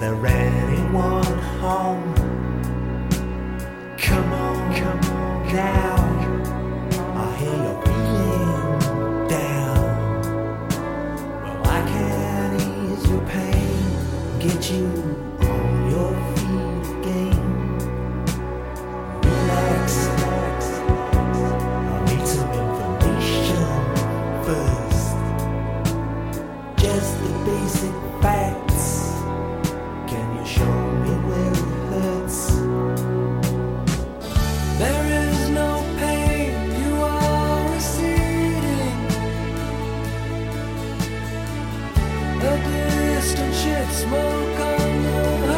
there anyone home? Come on, come on now. The distant ship smoke on the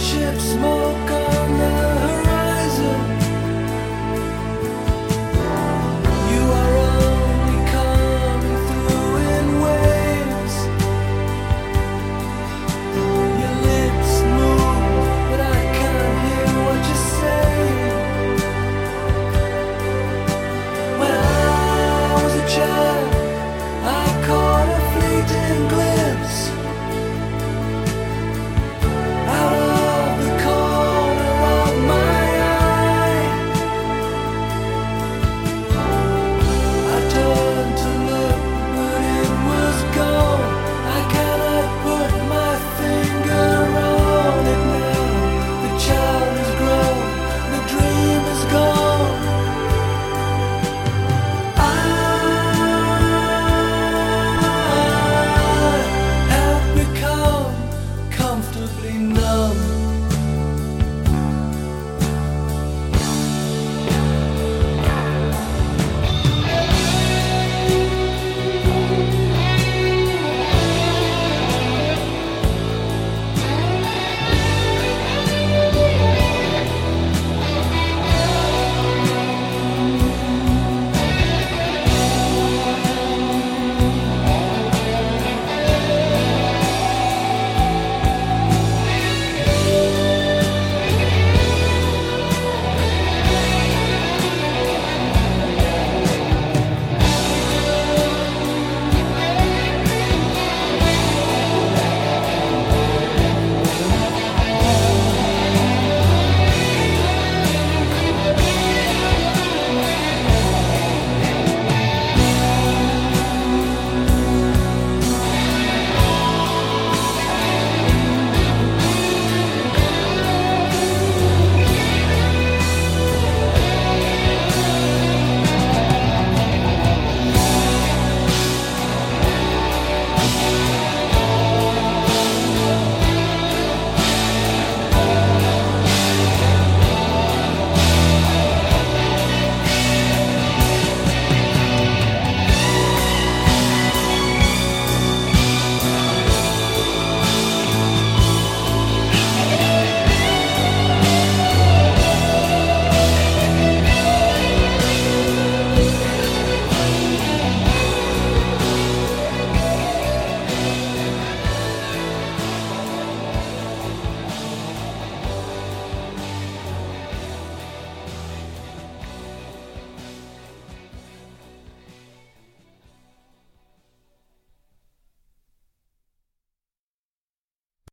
friendship smoke. terribly numb.